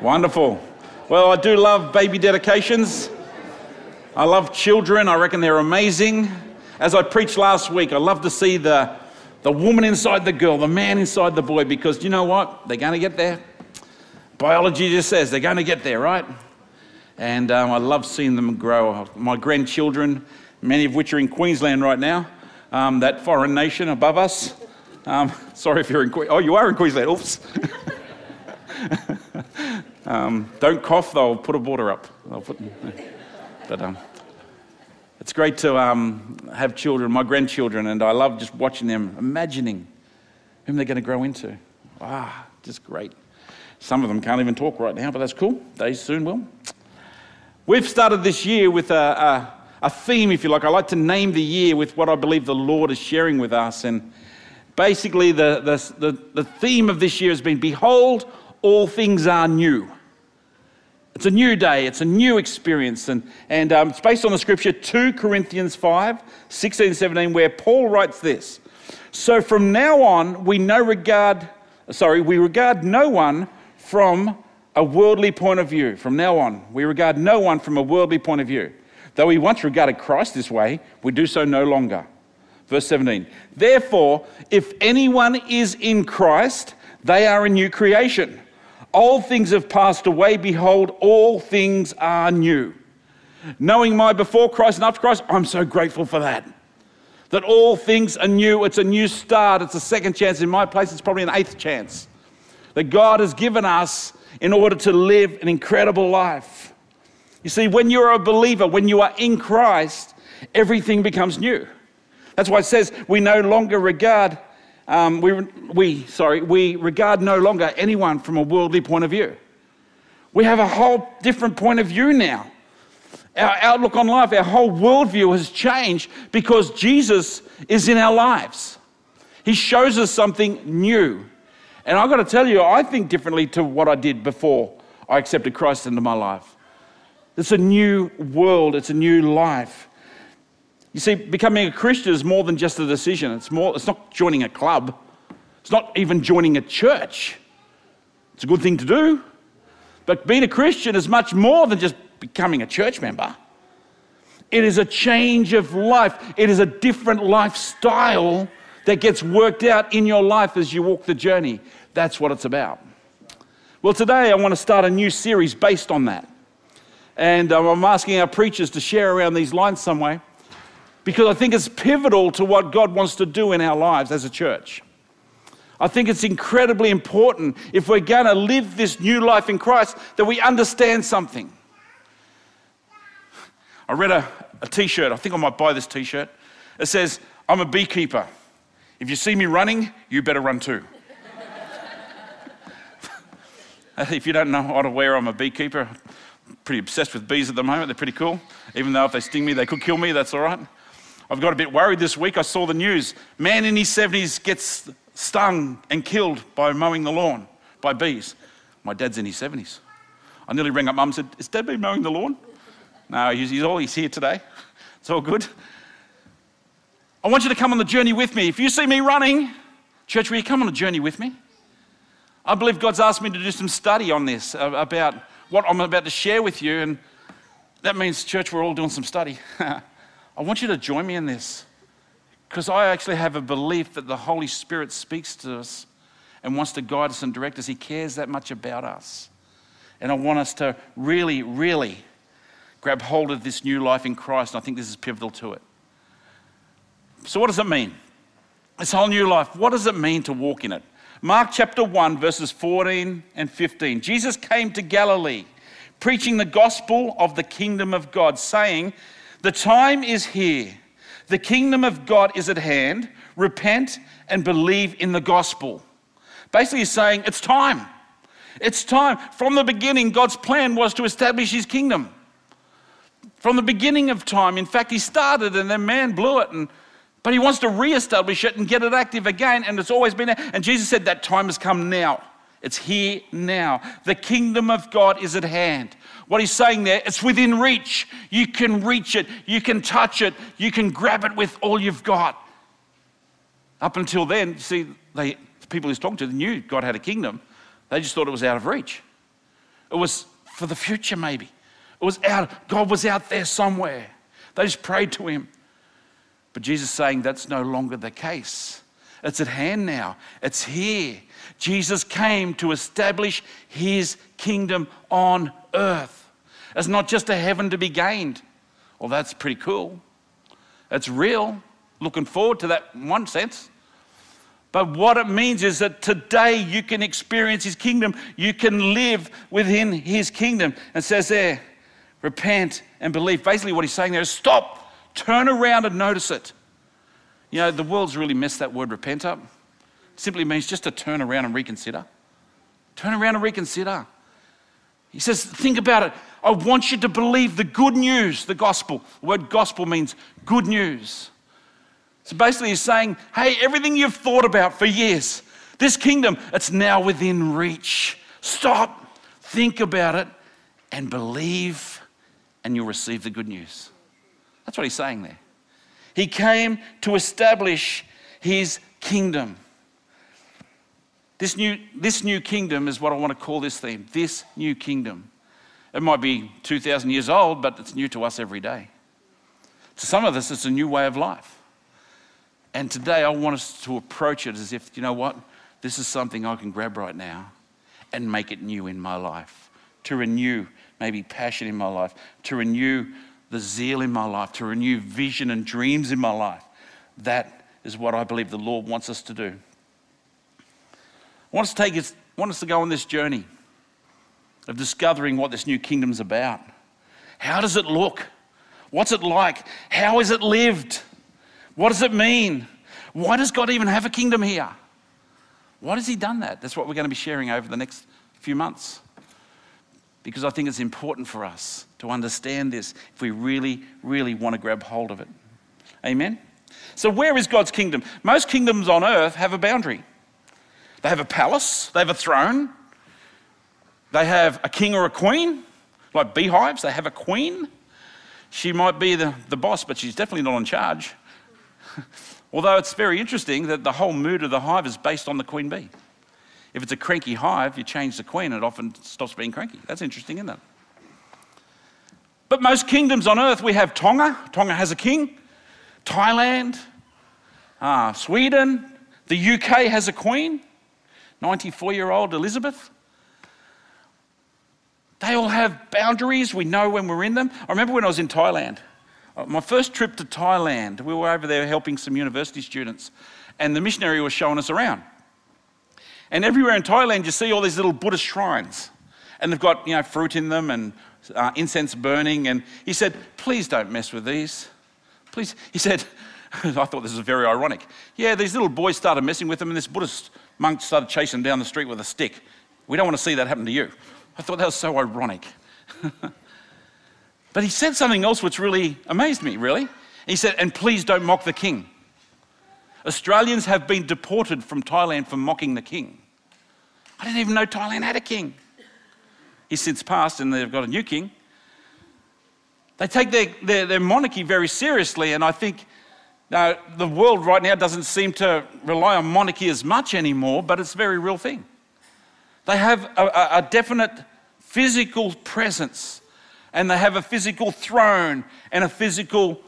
Wonderful. Well, I do love baby dedications. I love children. I reckon they're amazing. As I preached last week, I love to see the, the woman inside the girl, the man inside the boy, because you know what? They're going to get there. Biology just says they're going to get there, right? And um, I love seeing them grow. My grandchildren, many of which are in Queensland right now, um, that foreign nation above us. Um, sorry if you're in Queensland. Oh, you are in Queensland. Oops. Um, don't cough, they'll put a border up. Put, but um, it's great to um, have children, my grandchildren, and I love just watching them, imagining whom they're going to grow into. Ah, just great. Some of them can't even talk right now, but that's cool. They soon will. We've started this year with a, a, a theme, if you like. I like to name the year with what I believe the Lord is sharing with us. And basically, the, the, the, the theme of this year has been Behold, all things are new. It's a new day, it's a new experience. And, and um, it's based on the scripture 2 Corinthians 5 16 17, where Paul writes this So from now on, we no regard, sorry, we regard no one from a worldly point of view. From now on, we regard no one from a worldly point of view. Though we once regarded Christ this way, we do so no longer. Verse 17. Therefore, if anyone is in Christ, they are a new creation. Old things have passed away. Behold, all things are new. Knowing my before Christ and after Christ, I'm so grateful for that. That all things are new. It's a new start. It's a second chance. In my place, it's probably an eighth chance. That God has given us in order to live an incredible life. You see, when you're a believer, when you are in Christ, everything becomes new. That's why it says we no longer regard um, we, we, sorry, we regard no longer anyone from a worldly point of view. We have a whole different point of view now. Our outlook on life, our whole worldview has changed because Jesus is in our lives. He shows us something new. And I've got to tell you, I think differently to what I did before I accepted Christ into my life. It's a new world, it's a new life. You see, becoming a Christian is more than just a decision. It's more, it's not joining a club. It's not even joining a church. It's a good thing to do. But being a Christian is much more than just becoming a church member. It is a change of life. It is a different lifestyle that gets worked out in your life as you walk the journey. That's what it's about. Well, today I want to start a new series based on that. And um, I'm asking our preachers to share around these lines some way because I think it's pivotal to what God wants to do in our lives as a church. I think it's incredibly important if we're going to live this new life in Christ that we understand something. I read a a t shirt, I think I might buy this t shirt. It says, I'm a beekeeper. If you see me running, you better run too. if you don't know what to wear, I'm a beekeeper. pretty obsessed with bees at the moment. They're pretty cool. Even though if they sting me, they could kill me. That's all right. I've got a bit worried this week. I saw the news. Man in his 70s gets stung and killed by mowing the lawn by bees. My dad's in his 70s. I nearly rang up mum and said, Is dad been mowing the lawn? No, he's, he's all he's here today. It's all good. I want you to come on the journey with me. If you see me running, church, will you come on a journey with me? I believe God's asked me to do some study on this uh, about what I'm about to share with you, and that means, church, we're all doing some study. I want you to join me in this because I actually have a belief that the Holy Spirit speaks to us and wants to guide us and direct us. He cares that much about us. And I want us to really, really grab hold of this new life in Christ. And I think this is pivotal to it. So, what does it mean? This whole new life, what does it mean to walk in it? Mark chapter 1, verses 14 and 15. Jesus came to Galilee, preaching the gospel of the kingdom of God, saying, the time is here. The kingdom of God is at hand. Repent and believe in the gospel. Basically, he's saying it's time. It's time. From the beginning, God's plan was to establish his kingdom. From the beginning of time, in fact, he started and then man blew it. And, but he wants to reestablish it and get it active again. And it's always been there. And Jesus said that time has come now. It's here now. The kingdom of God is at hand. What he's saying there, it's within reach. You can reach it, you can touch it, you can grab it with all you've got. Up until then, see, they, the people he's talking to knew God had a kingdom. They just thought it was out of reach. It was for the future, maybe. It was out, God was out there somewhere. They just prayed to him. But Jesus is saying that's no longer the case. It's at hand now, it's here. Jesus came to establish his kingdom on earth. It's not just a heaven to be gained. Well, that's pretty cool. It's real. Looking forward to that in one sense. But what it means is that today you can experience his kingdom. You can live within his kingdom. And says there, repent and believe. Basically, what he's saying there is stop, turn around and notice it. You know, the world's really messed that word repent up. It simply means just to turn around and reconsider. Turn around and reconsider. He says, think about it. I want you to believe the good news, the gospel. The word gospel means good news. So basically, he's saying, hey, everything you've thought about for years, this kingdom, it's now within reach. Stop, think about it, and believe, and you'll receive the good news. That's what he's saying there. He came to establish his kingdom. This new, this new kingdom is what I want to call this theme this new kingdom. It might be 2,000 years old, but it's new to us every day. To some of us, it's a new way of life. And today I want us to approach it as if, you know what? This is something I can grab right now and make it new in my life. To renew maybe passion in my life, to renew the zeal in my life, to renew vision and dreams in my life. That is what I believe the Lord wants us to do. Want us to take us, want us to go on this journey of discovering what this new kingdom's about. How does it look? What's it like? How is it lived? What does it mean? Why does God even have a kingdom here? Why has He done that? That's what we're going to be sharing over the next few months. Because I think it's important for us to understand this if we really, really want to grab hold of it. Amen? So, where is God's kingdom? Most kingdoms on earth have a boundary. They have a palace, they have a throne, they have a king or a queen, like beehives, they have a queen. She might be the, the boss, but she's definitely not in charge. Although it's very interesting that the whole mood of the hive is based on the queen bee. If it's a cranky hive, you change the queen, it often stops being cranky. That's interesting, isn't it? But most kingdoms on earth, we have Tonga. Tonga has a king. Thailand, uh, Sweden, the UK has a queen, 94 year old Elizabeth. They all have boundaries. We know when we're in them. I remember when I was in Thailand. Uh, my first trip to Thailand, we were over there helping some university students, and the missionary was showing us around. And everywhere in Thailand, you see all these little Buddhist shrines, and they've got you know fruit in them and uh, incense burning. And he said, "Please don't mess with these. Please." He said, "I thought this was very ironic. Yeah, these little boys started messing with them, and this Buddhist monk started chasing him down the street with a stick. We don't want to see that happen to you." I thought that was so ironic. But he said something else which really amazed me, really. He said, and please don't mock the king. Australians have been deported from Thailand for mocking the king. I didn't even know Thailand had a king. He's since passed and they've got a new king. They take their, their, their monarchy very seriously, and I think now, the world right now doesn't seem to rely on monarchy as much anymore, but it's a very real thing. They have a, a, definite physical presence and they have a physical throne and a physical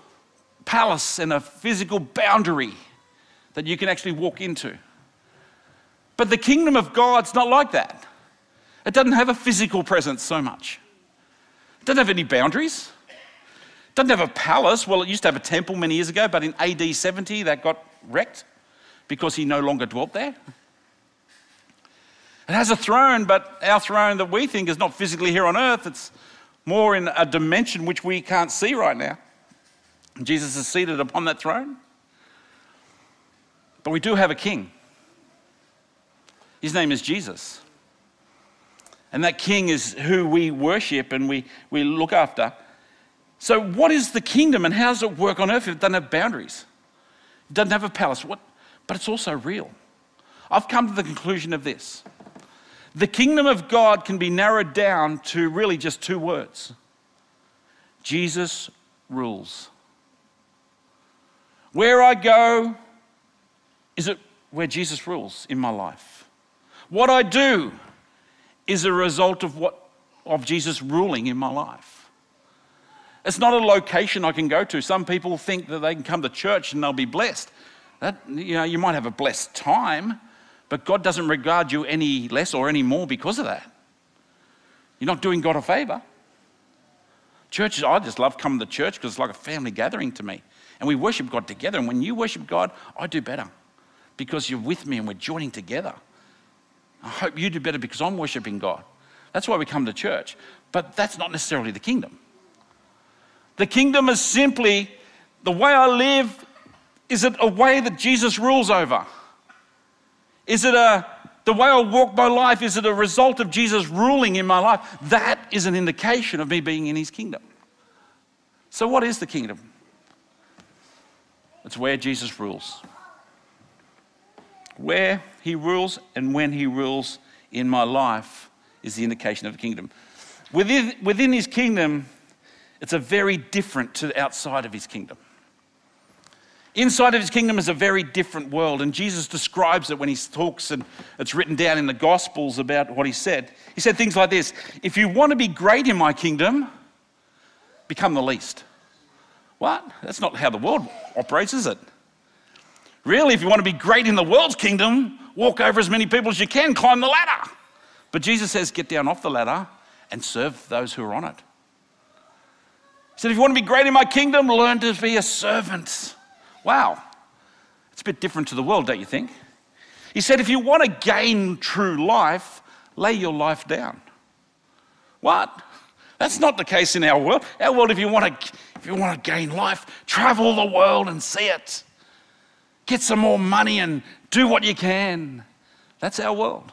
palace and a physical boundary that you can actually walk into. But the kingdom of God's not like that. It doesn't have a physical presence so much. It doesn't have any boundaries. Doesn't have a palace. Well, it used to have a temple many years ago, but in AD 70 that got wrecked because he no longer dwelt there. It has a throne, but our throne that we think is not physically here on earth, it's more in a dimension which we can't see right now. Jesus is seated upon that throne. But we do have a king. His name is Jesus. And that king is who we worship and we, we look after. So, what is the kingdom and how does it work on earth if it doesn't have boundaries? It doesn't have a palace, what? but it's also real. I've come to the conclusion of this the kingdom of God can be narrowed down to really just two words Jesus rules. Where I go, is it where Jesus rules in my life? What I do is a result of what of Jesus ruling in my life. It's not a location I can go to. Some people think that they can come to church and they'll be blessed. That, you know, you might have a blessed time, but God doesn't regard you any less or any more because of that. You're not doing God a favor. Churches, I just love coming to church because it's like a family gathering to me. And we worship God together. And when you worship God, I do better because you're with me and we're joining together. I hope you do better because I'm worshiping God. That's why we come to church. But that's not necessarily the kingdom. The kingdom is simply the way I live. Is it a way that Jesus rules over? Is it a the way I walk my life? Is it a result of Jesus ruling in my life? That is an indication of me being in his kingdom. So, what is the kingdom? It's where Jesus rules. Where he rules and when he rules in my life is the indication of the kingdom. Within, within his kingdom, it's a very different to outside of his kingdom. Inside of his kingdom is a very different world, and Jesus describes it when he talks, and it's written down in the Gospels about what he said. He said things like this If you want to be great in my kingdom, become the least. What? That's not how the world operates, is it? Really, if you want to be great in the world's kingdom, walk over as many people as you can, climb the ladder. But Jesus says, get down off the ladder and serve those who are on it. He said, if you want to be great in my kingdom, learn to be a servant. Wow. It's a bit different to the world, don't you think? He said, if you want to gain true life, lay your life down. What? That's not the case in our world. Our world, if you want to, if you want to gain life, travel the world and see it. Get some more money and do what you can. That's our world.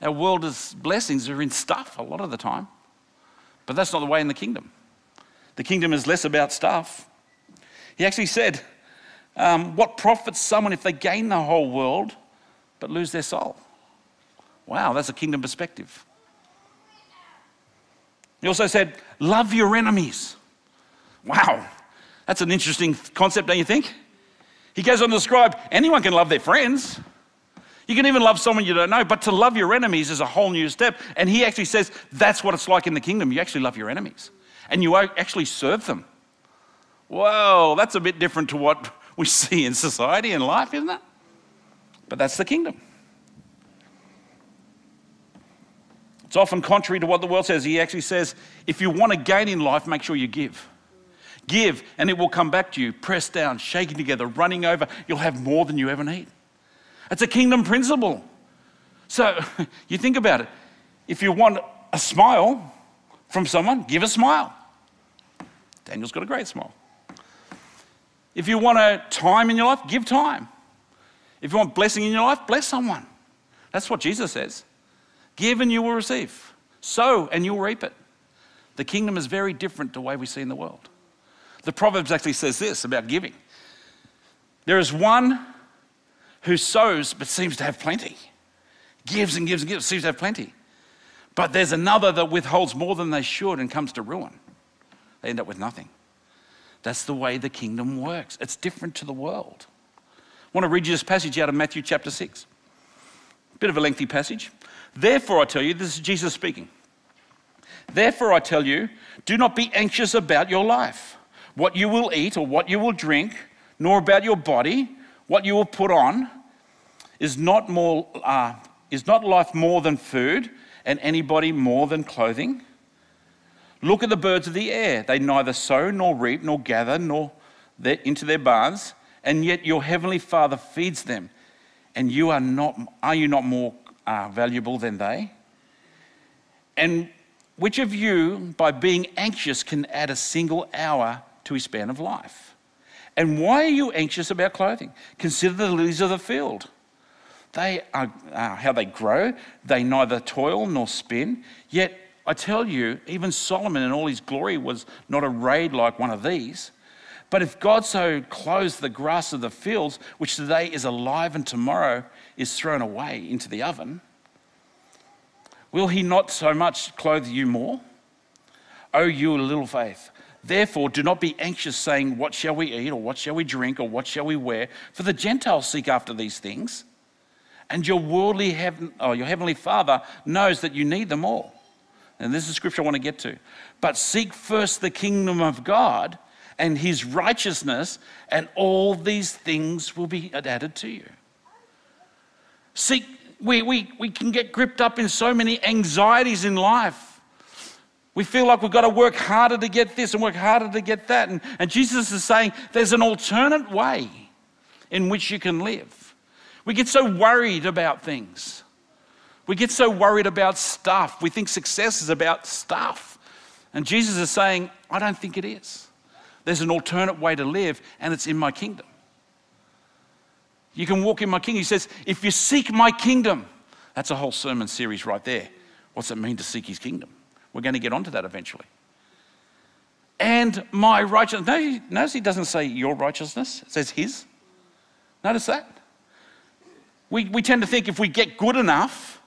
Our world is blessings are in stuff a lot of the time. But that's not the way in the kingdom. The kingdom is less about stuff he actually said, um, What profits someone if they gain the whole world but lose their soul? Wow, that's a kingdom perspective. He also said, Love your enemies. Wow, that's an interesting concept, don't you think? He goes on to describe anyone can love their friends. You can even love someone you don't know, but to love your enemies is a whole new step. And he actually says that's what it's like in the kingdom. You actually love your enemies and you actually serve them. Whoa, that's a bit different to what we see in society and life, isn't it? But that's the kingdom. It's often contrary to what the world says. He actually says, if you want to gain in life, make sure you give. Give, and it will come back to you, pressed down, shaking together, running over. You'll have more than you ever need. It's a kingdom principle. So you think about it. If you want a smile from someone, give a smile. Daniel's got a great smile. If you want a time in your life, give time. If you want blessing in your life, bless someone. That's what Jesus says. Give and you will receive. Sow and you'll reap it. The kingdom is very different to the way we see in the world. The Proverbs actually says this about giving. There is one who sows but seems to have plenty, gives and gives and gives, seems to have plenty. But there's another that withholds more than they should and comes to ruin. They end up with nothing. That's the way the kingdom works. It's different to the world. I want to read you this passage out of Matthew chapter 6. Bit of a lengthy passage. Therefore, I tell you, this is Jesus speaking. Therefore, I tell you, do not be anxious about your life, what you will eat or what you will drink, nor about your body, what you will put on. Is not, more, uh, is not life more than food, and anybody more than clothing? Look at the birds of the air. They neither sow nor reap nor gather nor into their barns, and yet your heavenly Father feeds them. And you are not are you not more uh, valuable than they? And which of you, by being anxious, can add a single hour to his span of life? And why are you anxious about clothing? Consider the lilies of the field. They are uh, how they grow. They neither toil nor spin. Yet I tell you, even Solomon in all his glory was not arrayed like one of these. But if God so clothes the grass of the fields, which today is alive and tomorrow is thrown away into the oven, will he not so much clothe you more? O you little faith. Therefore, do not be anxious, saying, What shall we eat, or what shall we drink, or what shall we wear? For the Gentiles seek after these things, and your worldly heaven, or your heavenly Father knows that you need them all. And this is scripture I want to get to. But seek first the kingdom of God and his righteousness, and all these things will be added to you. Seek, we, we, we can get gripped up in so many anxieties in life. We feel like we've got to work harder to get this and work harder to get that. And, and Jesus is saying there's an alternate way in which you can live. We get so worried about things. We get so worried about stuff. We think success is about stuff. And Jesus is saying, I don't think it is. There's an alternate way to live, and it's in my kingdom. You can walk in my kingdom. He says, if you seek my kingdom, that's a whole sermon series right there. What's it mean to seek his kingdom? We're going to get onto that eventually. And my righteousness. Notice he doesn't say your righteousness, it says his. Notice that. We, we tend to think if we get good enough,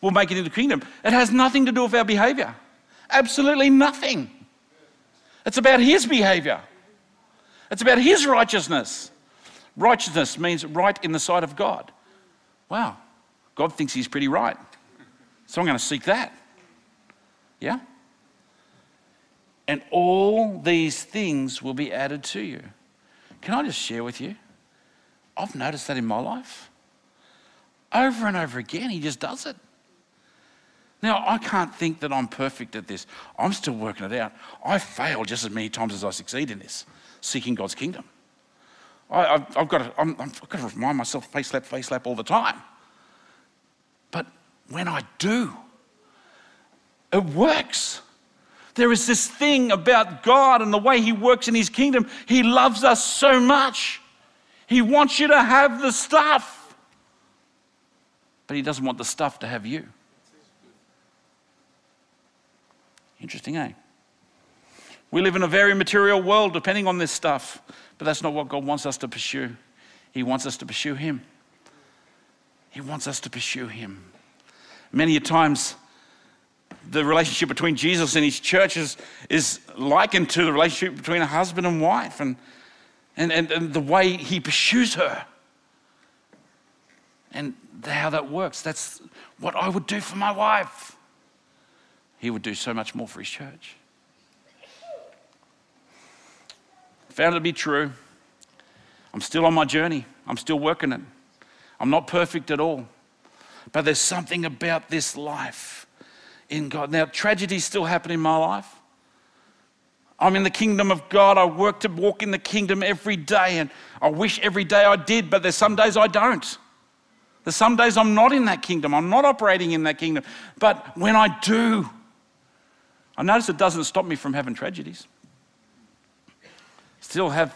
we'll make it into the kingdom. It has nothing to do with our behavior. Absolutely nothing. It's about his behavior, it's about his righteousness. Righteousness means right in the sight of God. Wow, God thinks he's pretty right. So I'm going to seek that. Yeah? And all these things will be added to you. Can I just share with you? I've noticed that in my life. Over and over again, he just does it. Now, I can't think that I'm perfect at this. I'm still working it out. I fail just as many times as I succeed in this, seeking God's kingdom. I, have got to, i have got to remind myself face slap, face slap all the time. But when I do, it works. There is this thing about God and the way He works in His kingdom. He loves us so much. He wants you to have the stuff, but He doesn't want the stuff to have you. Interesting, eh? We live in a very material world depending on this stuff, but that's not what God wants us to pursue. He wants us to pursue Him. He wants us to pursue Him. Many a times, the relationship between Jesus and His church is, is likened to the relationship between a husband and wife and, and, and, and the way He pursues her. And how that works. That's what I would do for my wife he would do so much more for his church. Found it to be true. I'm still on my journey, I'm still working it. I'm not perfect at all. But there's something about this life in God. Now, tragedies still happen in my life. I'm in the kingdom of God. I work to walk in the kingdom every day, and I wish every day I did, but there's some days I don't. There's some days I'm not in that kingdom. I'm not operating in that kingdom. But when I do, I notice it doesn't stop me from having tragedies. Still have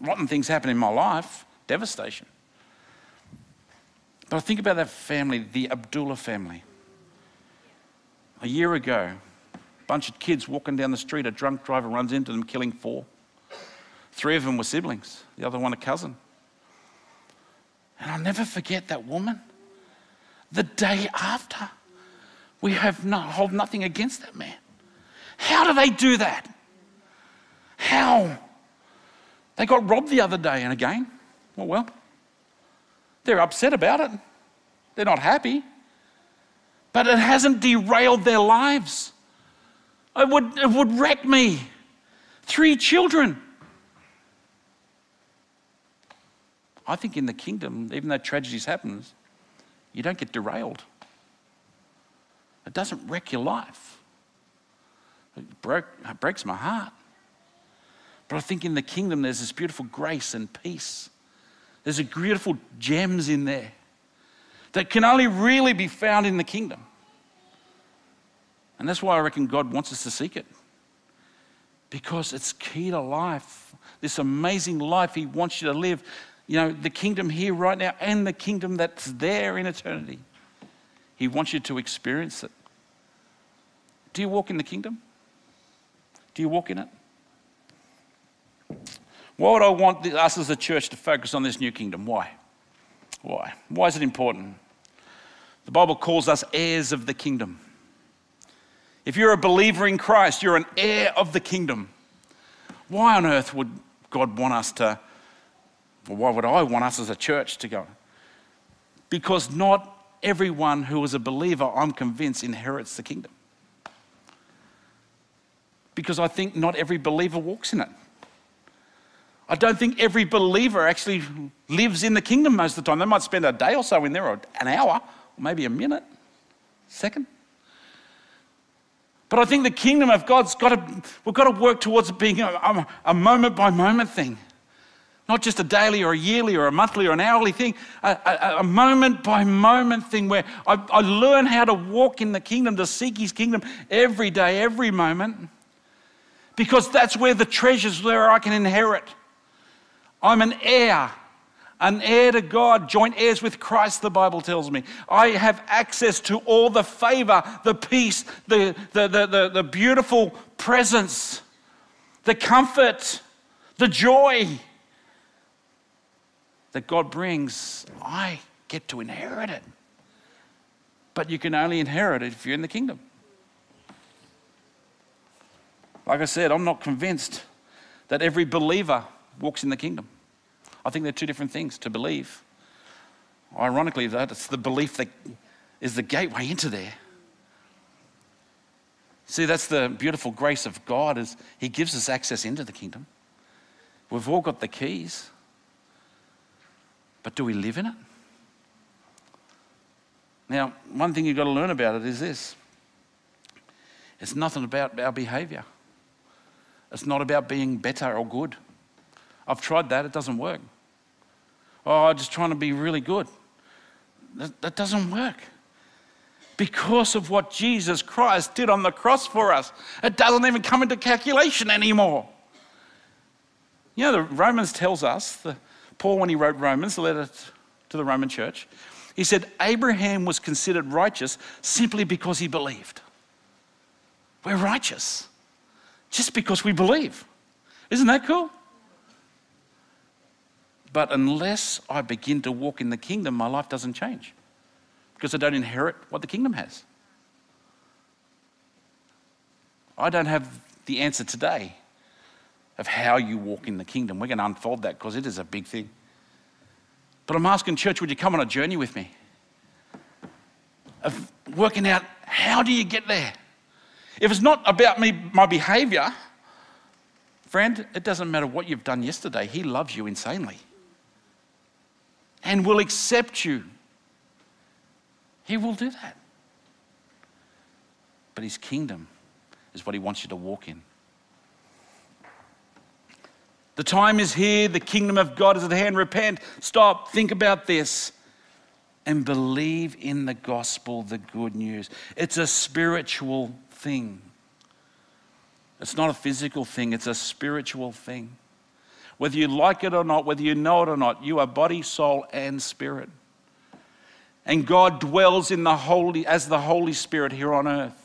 rotten things happen in my life, devastation. But I think about that family, the Abdallah family. A year ago, a bunch of kids walking down the street, a drunk driver runs into them, killing four. Three of them were siblings, the other one a cousin. And I'll never forget that woman. The day after, we have no, hold nothing against that man. How do they do that? How? They got robbed the other day, and again, well, well, they're upset about it. They're not happy. But it hasn't derailed their lives. It would, it would wreck me. Three children. I think in the kingdom, even though tragedies happen, you don't get derailed. It doesn't wreck your life. It, broke, it breaks my heart. But I think in the kingdom there's this beautiful grace and peace. There's a beautiful gems in there that can only really be found in the kingdom. And that's why I reckon God wants us to seek it. Because it's key to life. This amazing life He wants you to live. You know, the kingdom here right now and the kingdom that's there in eternity. He wants you to experience it. Do you walk in the kingdom? Do you walk in it? Why would I want us as a church to focus on this new kingdom? Why? Why? Why is it important? The Bible calls us heirs of the kingdom. If you're a believer in Christ, you're an heir of the kingdom. Why on earth would God want us to, or why would I want us as a church to go? Because not everyone who is a believer, I'm convinced, inherits the kingdom. because I think not every believer walks in it. I don't think every believer actually lives in the kingdom most of the time. They might spend a day or so in there, or an hour, or maybe a minute, second. But I think the kingdom of God's got to, we've got to work towards it being a, a moment by moment thing. Not just a daily or a yearly or a monthly or an hourly thing, a, a, a moment by moment thing where I, I learn how to walk in the kingdom, to seek his kingdom every day, every moment. Because that's where the treasures where I can inherit. I'm an heir, an heir to God, joint heirs with Christ, the Bible tells me. I have access to all the favor, the peace, the, the, the, the, the beautiful presence, the comfort, the joy that God brings. I get to inherit it. But you can only inherit it if you're in the kingdom. Like I said, I'm not convinced that every believer walks in the kingdom. I think they're two different things to believe. Ironically, that it's the belief that is the gateway into there. See, that's the beautiful grace of God is He gives us access into the kingdom. We've all got the keys. But do we live in it? Now, one thing you've got to learn about it is this it's nothing about our behavior. It's not about being better or good. I've tried that, it doesn't work. Oh, I'm just trying to be really good. That, that doesn't work. Because of what Jesus Christ did on the cross for us, it doesn't even come into calculation anymore. You know, the Romans tells us, the, Paul, when he wrote Romans, the letter to the Roman church, he said, Abraham was considered righteous simply because he believed. We're righteous just because we believe. Isn't that cool? But unless I begin to walk in the kingdom, my life doesn't change because I don't inherit what the kingdom has. I don't have the answer today of how you walk in the kingdom. We're going to unfold that because it is a big thing. But I'm asking, church, would you come on a journey with me? Of working out how do you get there? If it's not about me, my behavior, friend, it doesn't matter what you've done yesterday. He loves you insanely and will accept you. He will do that. But his kingdom is what he wants you to walk in. The time is here, the kingdom of God is at hand. Repent, stop, think about this, and believe in the gospel, the good news. It's a spiritual thing. It's not a physical thing, it's a spiritual thing. Whether you like it or not, whether you know it or not, you are body, soul, and spirit. And God dwells in the Holy as the Holy Spirit here on earth.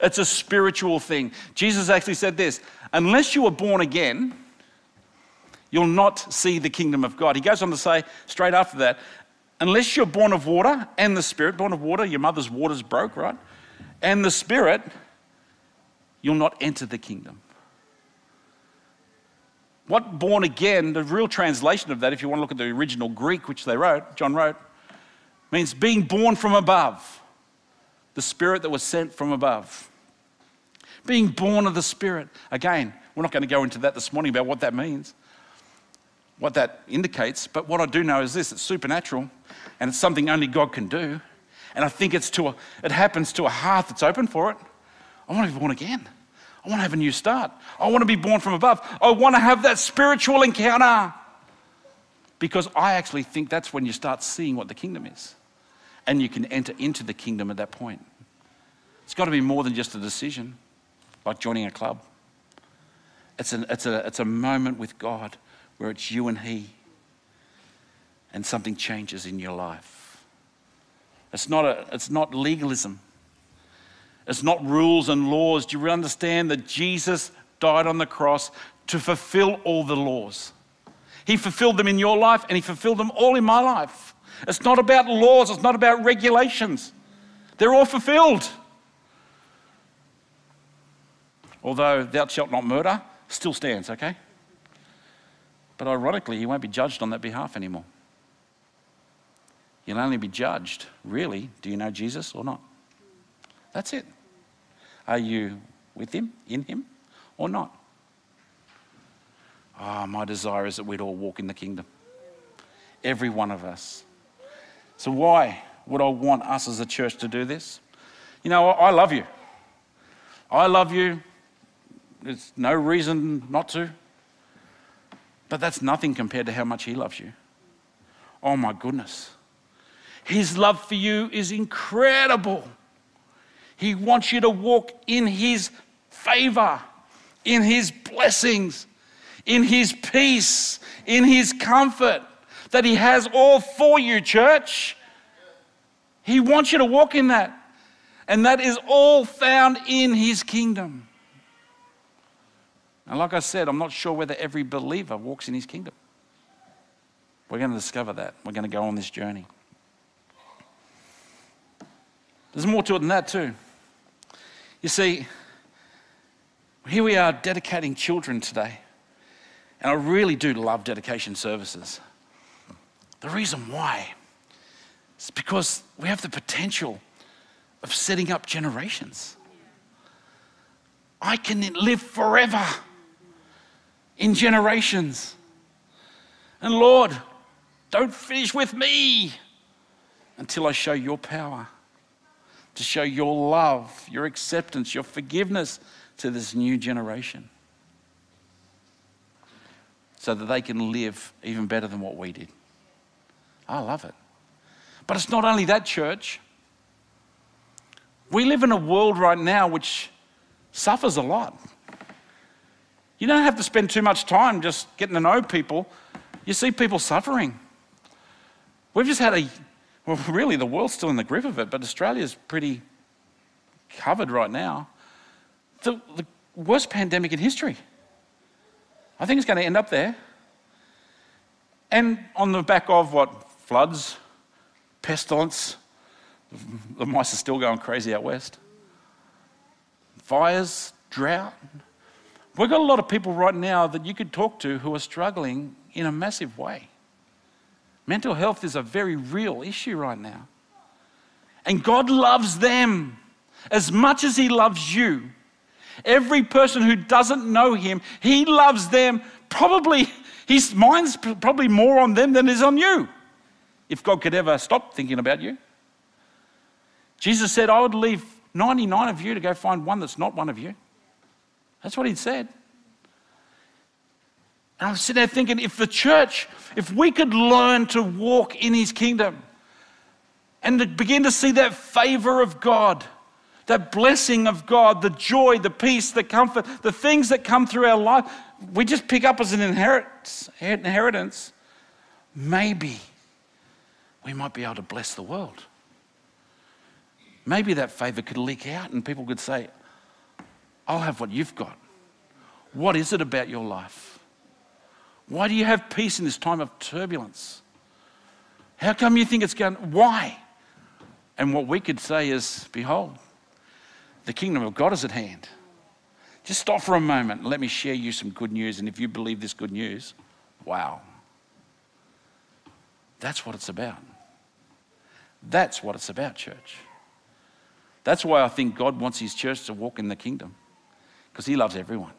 It's a spiritual thing. Jesus actually said this unless you are born again, you'll not see the kingdom of God. He goes on to say straight after that, unless you're born of water and the Spirit, born of water, your mother's waters broke, right? And the Spirit, you'll not enter the kingdom. What born again, the real translation of that, if you want to look at the original Greek which they wrote, John wrote, means being born from above, the Spirit that was sent from above. Being born of the Spirit. Again, we're not going to go into that this morning about what that means, what that indicates, but what I do know is this it's supernatural and it's something only God can do. And I think it's to a, it happens to a heart that's open for it. I want to be born again. I want to have a new start. I want to be born from above. I want to have that spiritual encounter. Because I actually think that's when you start seeing what the kingdom is. And you can enter into the kingdom at that point. It's got to be more than just a decision, like joining a club. It's, an, it's, a, it's a moment with God where it's you and He, and something changes in your life. It's not, a, it's not legalism. It's not rules and laws. Do you understand that Jesus died on the cross to fulfill all the laws? He fulfilled them in your life and He fulfilled them all in my life. It's not about laws, it's not about regulations. They're all fulfilled. Although, thou shalt not murder still stands, okay? But ironically, you won't be judged on that behalf anymore. You'll only be judged, really, do you know Jesus or not? That's it. Are you with Him, in Him, or not? Ah, oh, my desire is that we'd all walk in the kingdom. Every one of us. So, why would I want us as a church to do this? You know, I love you. I love you. There's no reason not to. But that's nothing compared to how much He loves you. Oh my goodness. His love for you is incredible. He wants you to walk in His favor, in His blessings, in His peace, in His comfort, that He has all for you, church. He wants you to walk in that. And that is all found in His kingdom. And like I said, I'm not sure whether every believer walks in His kingdom. We're going to discover that. We're going to go on this journey. There's more to it than that, too. You see, here we are dedicating children today. And I really do love dedication services. The reason why is because we have the potential of setting up generations. I can live forever in generations. And Lord, don't finish with me until I show your power, to show your love, your acceptance, your forgiveness to this new generation so that they can live even better than what we did. I love it. But it's not only that, church. We live in a world right now which suffers a lot. You don't have to spend too much time just getting to know people. You see people suffering. We've just had a, well, really, the world's still in the grip of it, but Australia's pretty covered right now. The, the worst pandemic in history. I think it's going to end up there. And on the back of what? Floods, pestilence, the mice are still going crazy out west, fires, drought. We've got a lot of people right now that you could talk to who are struggling in a massive way. Mental health is a very real issue right now. And God loves them as much as He loves you. Every person who doesn't know Him, He loves them. Probably, His mind's probably more on them than is on you. If God could ever stop thinking about you. Jesus said, I would leave 99 of you to go find one that's not one of you. That's what He'd said. And I'm sitting there thinking, if the church, if we could learn to walk in his kingdom and to begin to see that favor of God, that blessing of God, the joy, the peace, the comfort, the things that come through our life, we just pick up as an inheritance, maybe we might be able to bless the world. Maybe that favor could leak out and people could say, I'll have what you've got. What is it about your life? Why do you have peace in this time of turbulence? How come you think it's going? Why? And what we could say is, Behold, the kingdom of God is at hand. Just stop for a moment and let me share you some good news. And if you believe this good news, wow. That's what it's about. That's what it's about, church. That's why I think God wants his church to walk in the kingdom, because he loves everyone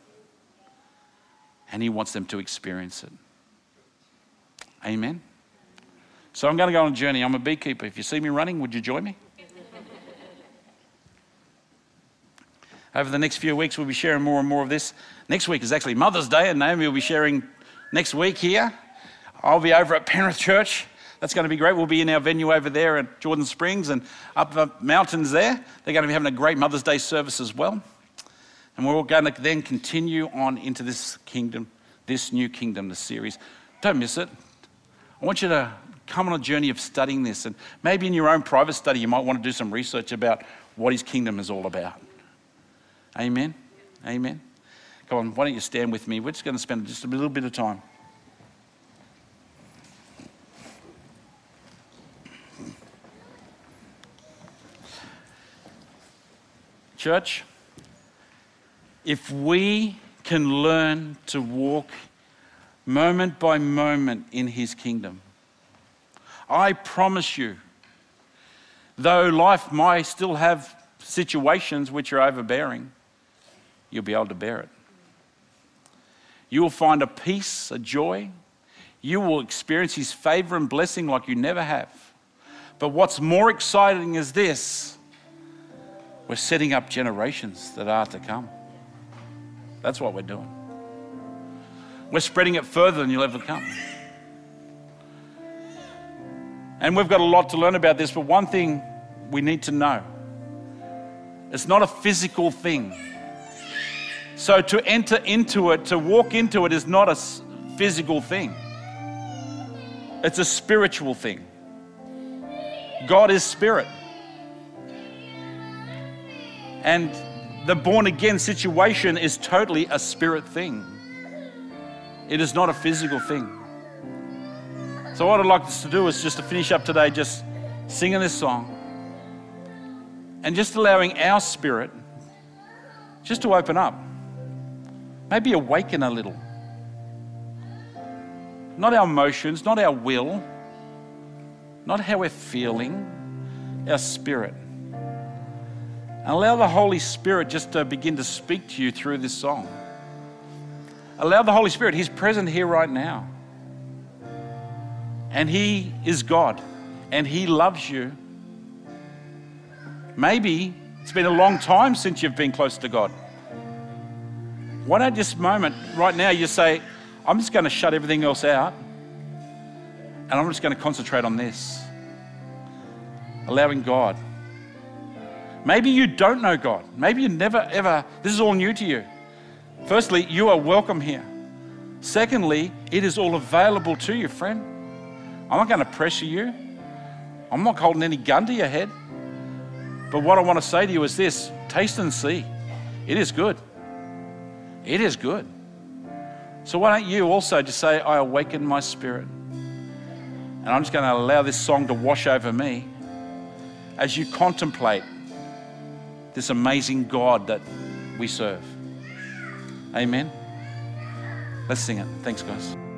and He wants them to experience it. Amen. So I'm going to go on a journey. I'm a beekeeper. If you see me running, would you join me? Over the next few weeks, we'll be sharing more and more of this. Next week is actually Mother's Day, and Naomi will be sharing next week here. I'll be over at Penrith Church. That's going to be great. We'll be in our venue over there at Jordan Springs and up the mountains there. They're going to be having a great Mother's Day service as well. And we're going to then continue on into this kingdom, this new kingdom, the series. Don't miss it. I want you to come on a journey of studying this. And maybe in your own private study, you might want to do some research about what his kingdom is all about. Amen. Amen. Come on, why don't you stand with me? We're just going to spend just a little bit of time. Church, if we can learn to walk moment by moment in His kingdom, I promise you, though life might still have situations which are overbearing, you'll be able to bear it. You will find a peace, a joy. You will experience His favor and blessing like you never have. But what's more exciting is this we're setting up generations that are to come. That's what we're doing. We're spreading it further than you'll ever come. And we've got a lot to learn about this, but one thing we need to know it's not a physical thing. So to enter into it, to walk into it, is not a physical thing, it's a spiritual thing. God is spirit. And the born again situation is totally a spirit thing, it is not a physical thing. So, what I'd like us to do is just to finish up today, just singing this song and just allowing our spirit just to open up, maybe awaken a little. Not our emotions, not our will, not how we're feeling, our spirit. Allow the Holy Spirit just to begin to speak to you through this song. Allow the Holy Spirit, He's present here right now. And He is God, and He loves you. Maybe it's been a long time since you've been close to God. Why don't this moment, right now, you say, I'm just going to shut everything else out and I'm just going to concentrate on this. Allowing God Maybe you don't know God. Maybe you never ever, this is all new to you. Firstly, you are welcome here. Secondly, it is all available to you, friend. I'm not going to pressure you, I'm not holding any gun to your head. But what I want to say to you is this taste and see. It is good. It is good. So why don't you also just say, I awaken my spirit? And I'm just going to allow this song to wash over me as you contemplate this amazing God that we serve. Amen. Let's sing it. Thanks, guys.